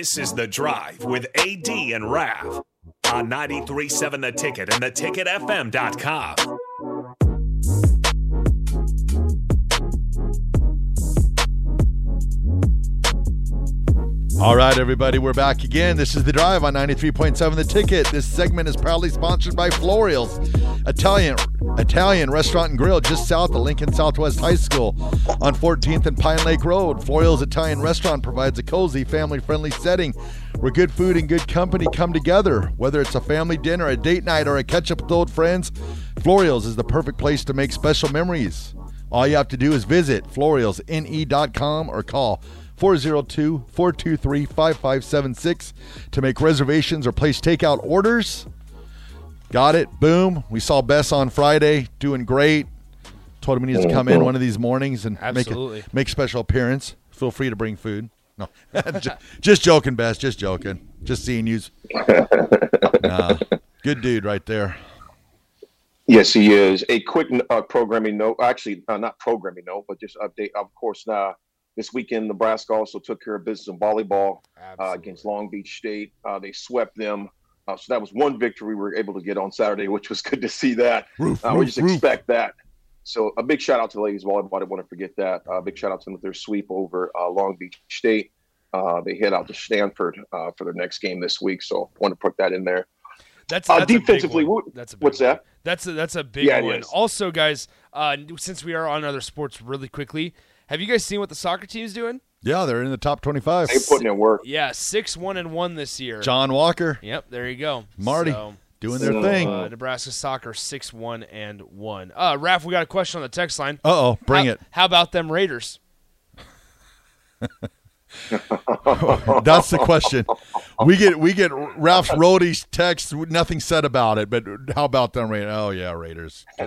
This is The Drive with AD and Rav on 93.7 The Ticket and theticketfm.com. All right, everybody, we're back again. This is The Drive on 93.7 The Ticket. This segment is proudly sponsored by Florial's, Italian Italian restaurant and grill just south of Lincoln Southwest High School on 14th and Pine Lake Road. Florial's Italian restaurant provides a cozy, family-friendly setting where good food and good company come together. Whether it's a family dinner, a date night, or a catch-up with old friends, Florial's is the perfect place to make special memories. All you have to do is visit florialsne.com or call 402 423 5576 to make reservations or place takeout orders. Got it. Boom. We saw Bess on Friday doing great. Told him he needs to come in one of these mornings and make a, make special appearance. Feel free to bring food. No, just, just joking, Bess. Just joking. Just seeing you. Nah, good dude right there. Yes, he is. A quick uh, programming note, actually, uh, not programming note, but just update. Of course, now this weekend, Nebraska also took care of business in volleyball uh, against Long Beach State. Uh, they swept them. Uh, so that was one victory we were able to get on Saturday, which was good to see that. Roof, Uh, we roof, just roof. expect that. So a big shout out to the ladies volleyball. I didn't want to forget that. Uh, big shout out to them with their sweep over uh, Long Beach State. Uh, they head out to Stanford uh, for their next game this week. So want to put that in there. That's, Uh, that's a big defensively, one. that's a what's one. that? That's a, that's a big Yeah, one. Also, guys, uh, since we are on other sports, really quickly, have you guys seen what the soccer team's doing? Yeah, they're in the top 25. They're putting in work. Yeah, six one and one this year. John Walker, Yep, there you go, Marty, So, doing their so, thing. uh, Nebraska soccer six one and one. Uh, Raph, we got a question on the text line. Uh oh, bring how, it. How about them Raiders? That's the question. We get we get Ralph's roadies text, nothing said about it, but how about them Raiders? Oh yeah, Raiders. How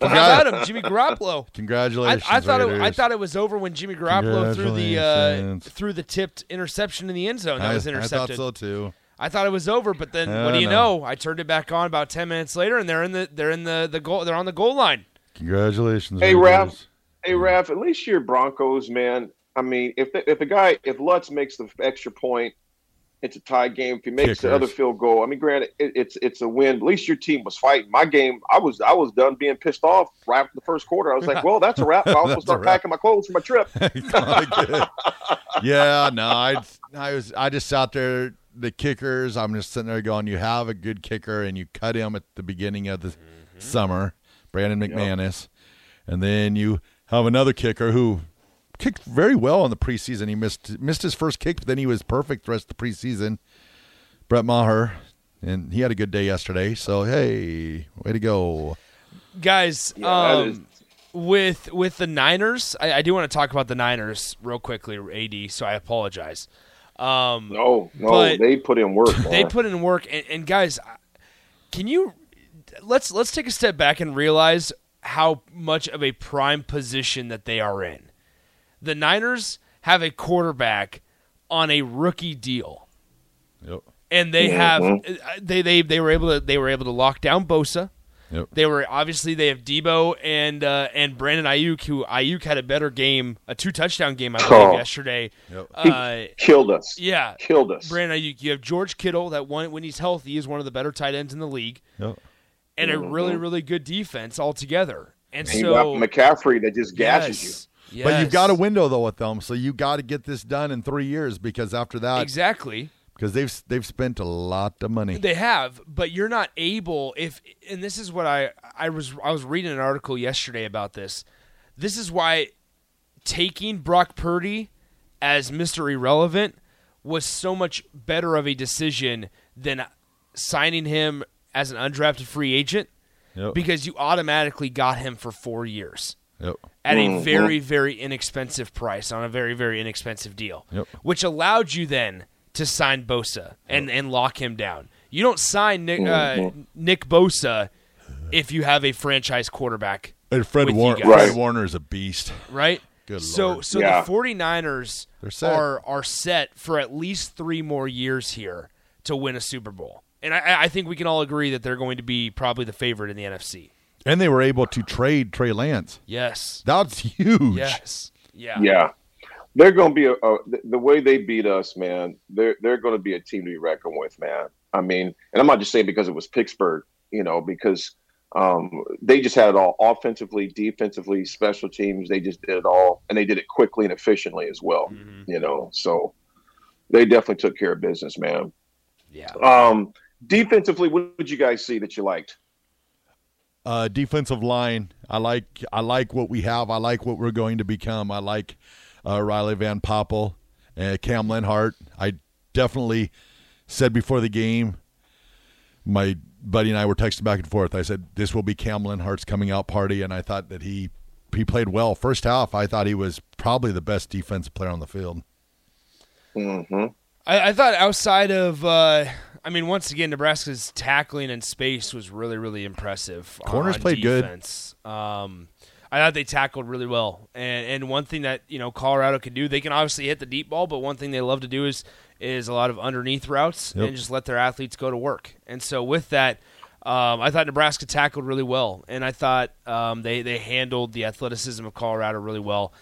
about him, Jimmy Garoppolo? I, Congratulations, I thought it, I Raiders. through it was over when Jimmy Garoppolo threw the uh, threw the tipped interception in the end zone. That I, was I intercepted. thought so too. I thought it was over, but then what do you know. know? I turned it back on about ten minutes later, and they're in the they're in the the goal. They're on the goal line. Congratulations, Hey, Raiders. Raph. Hey, Raph, at least your Broncos, man. I mean, if the, if the guy, if Lutz makes the extra point, it's a tie game. If he makes the other field goal, I mean, granted, it, it's it's a win. At least your team was fighting. My game, I was I was done being pissed off right after the first quarter. I was like, well, that's a wrap. I'll That's a start packing my clothes for my trip. yeah, no, I I was I just sat there. The kickers, I'm just sitting there going, you have a good kicker, and you cut him at the beginning of the Mm-hmm. summer, Brandon McManus, and then you have another kicker who kicked very well in the preseason. He missed missed his first kick, but then he was perfect the rest of the preseason. Brett Maher, and he had a good day yesterday. So hey, way to go! Guys, Yeah, um, is- with with the Niners, I, I do want to talk about the Niners real quickly, AD. So I apologize. Um, No, no, But- they put in work. they put in work, and, and guys, can you let's let's take a step back and realize how much of a prime position that they are in. The Niners have a quarterback on a rookie deal. Yep. and they have they, they they were able to they were able to lock down Bosa. Yep. They were obviously they have Deebo and uh, and Brandon Aiyuk, who Aiyuk had a better game, a two touchdown game I believe Oh. yesterday. Yep. Uh, killed us. yeah, Killed us. Brandon Aiyuk. You have George Kittle that one when he's healthy is one of the better tight ends in the league, Yep. and a really really good defense altogether. And And you got so McCaffrey that just gasses you. Yes, But you've got a window though with them, so you got to get this done in three years because after that, exactly. because they've they've spent a lot of money. They have, but you're not able if and this is what I I was I was reading an article yesterday about this. This is why taking Brock Purdy as Mr. Irrelevant was so much better of a decision than signing him as an undrafted free agent Yep. because you automatically got him for 4 years Yep. At a Mhm. very very inexpensive price on a very very inexpensive deal Yep. which allowed you then to sign Bosa and, and lock him down. You don't sign Nick, uh, Nick Bosa if you have a franchise quarterback, And Fred, with you War- guys. Fred Warner is a beast. right? Good so Lord. so Yeah. the 49ers They're set. are are set for at least 3 more years here to win a Super Bowl. And I, I think we can all agree that they're going to be probably the favorite in the NFC. And they were able to trade Trey Lance. Yes. That's huge. Yes. Yeah. Yeah. they're going to be a, a, the way they beat us, man. They're they're going to be a team to be reckoned with, man. I mean, and I'm not just saying because it was Pittsburgh, you know, because um, they just had it all offensively, defensively, special teams. They just did it all, and they did it quickly and efficiently as well. Mm-hmm. You know, so they definitely took care of business, man. Yeah. Um, defensively, what did you guys see that you liked? Uh, defensive line. I like. I like what we have. I like what we're going to become. I like uh, Riley Van Poppel and Cam Lenhardt. I definitely said before the game. My buddy and I were texting back and forth. I said this will be Cam Lenhardt's coming out party, and I thought that he he played well. First half, I thought he was probably the best defensive player on the field. Mm-hmm. I, I, thought outside of, uh, I mean, once again, Nebraska's tackling in space was really, really impressive. Corners played defense. good. Um, I thought they tackled really well, and and one thing that you know Colorado can do, they can obviously hit the deep ball, but one thing they love to do is is a lot of underneath routes yep. and just let their athletes go to work. And so with that, um, I thought Nebraska tackled really well, and I thought um, they they handled the athleticism of Colorado really well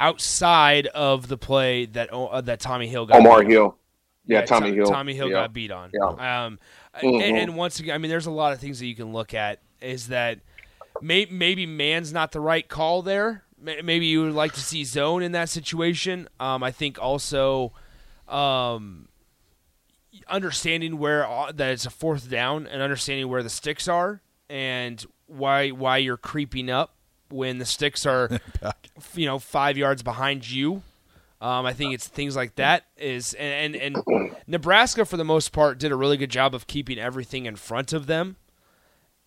outside of the play that uh, that Tommy Hill got. Omar Hill. Yeah, yeah, Tommy Hill. Tommy Hill yeah. got beat on. Yeah. Um, mm-hmm. and, and, once again, I mean, there's a lot of things that you can look at. Is that may, maybe man's not the right call there? Maybe you would like to see zone in that situation. Um, I think also um, understanding where uh, that it's a fourth down and understanding where the sticks are and why why you're creeping up when the sticks are, you know, five yards behind you. Um, I think it's things like that is and, and, and Nebraska for the most part did a really good job of keeping everything in front of them,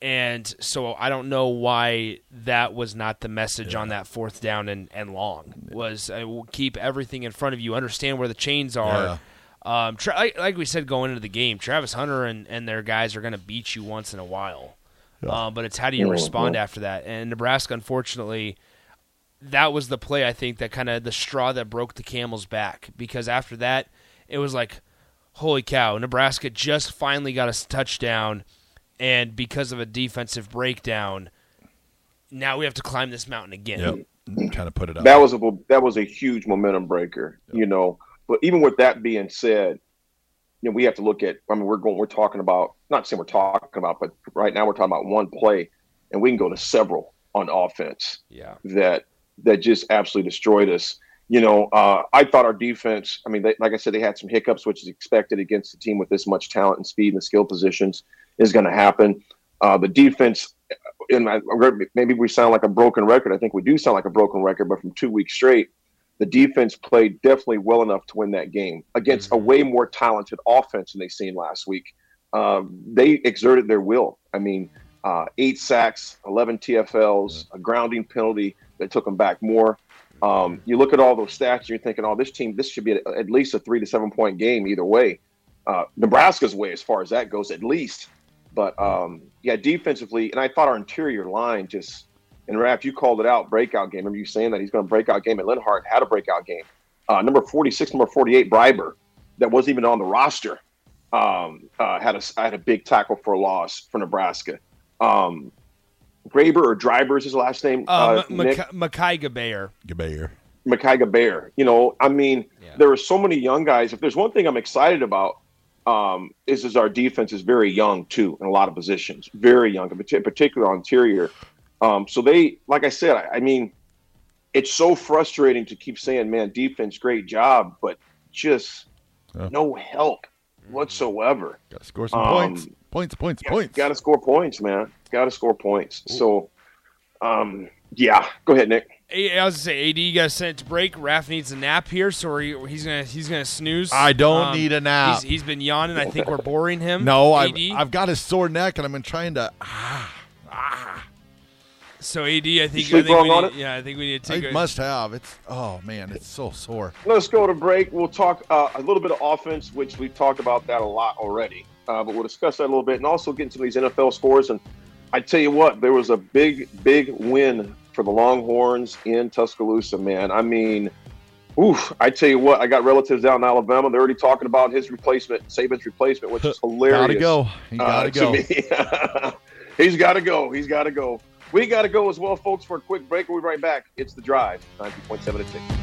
and so I don't know why that was not the message yeah. on that fourth down and, and long was uh, we'll keep everything in front of you, understand where the chains are. Yeah. Um, tra- like, like, we said going into the game, Travis Hunter and, and their guys are going to beat you once in a while. Yeah. Uh, but it's how do you respond after that? And Nebraska, unfortunately, that was the play I think that kind of the straw that broke the camel's back because after that, it was like, holy cow, Nebraska just finally got a touchdown, and because of a defensive breakdown, now we have to climb this mountain again. Yep. Kind of put it up. That was a that was a huge momentum breaker, yep. you know. But even with that being said, you know, we have to look at. I mean, we're going. We're talking about not saying we're talking about, but right now we're talking about one play, and we can go to several on offense. Yeah. That that just absolutely destroyed us. You know, uh, I thought our defense. I mean, they, like I said, they had some hiccups, which is expected against a team with this much talent and speed and the skill positions is going to happen. Uh, the defense, and maybe we sound like a broken record. I think we do sound like a broken record, but from two weeks straight, the defense played definitely well enough to win that game against mm-hmm. a way more talented offense than they seen last week. Um, they exerted their will. I mean, uh, eight sacks, 11 TFLs, a grounding penalty that took them back more. Um, you look at all those stats, and you're thinking, oh, this team, this should be at least a three to seven point game either way. Uh, Nebraska's way, as far as that goes, at least. But um, yeah, defensively, and I thought our interior line just and Raph, you called it out, breakout game. Remember you saying that he's going to breakout game, and Lenhardt had a breakout game. Uh, number 46, number 48, Briber, that wasn't even on the roster, um, uh, had a had a big tackle for a loss for Nebraska. Um, Graber or Driver is his last name. Uh, uh, Mikai Gbayor. Gbayor. Mikai Gbayor. You know, I mean, yeah. there are so many young guys. If there's one thing I'm excited about, um, is is our defense is very young too in a lot of positions, very young, in particular on interior. Um, so they, like I said, I, I, mean, it's so frustrating to keep saying, "Man, defense, great job," but just yeah. no help whatsoever. Got to score some um, points, points, points, yeah, points. Got to score points, man. Got to score points. Ooh. So, um, yeah, go ahead, Nick. I was gonna say, AD, you guys sent it to break. Raph needs a nap here, so he's gonna he's gonna snooze. I don't um, need a nap. He's, he's been yawning. I think we're boring him. no, I've, I've got a sore neck, and I've been trying to. Ah, ah. So AD, I think, I think we need, yeah, I think we need to take. I a, must have. It's oh man, it's so sore. Let's go to break. We'll talk uh, a little bit of offense, which we've talked about that a lot already. Uh, but we'll discuss that a little bit, and also get into these NFL scores. And I tell you what, there was a big, big win for the Longhorns in Tuscaloosa. Man, I mean, oof! I tell you what, I got relatives down in Alabama. They're already talking about his replacement, Saban's replacement, which is hilarious. gotta go. He gotta uh, go. He's got to go. He's got to go. We got to go as well, folks, for a quick break. We'll be right back. It's The Drive, 90.7 at 6.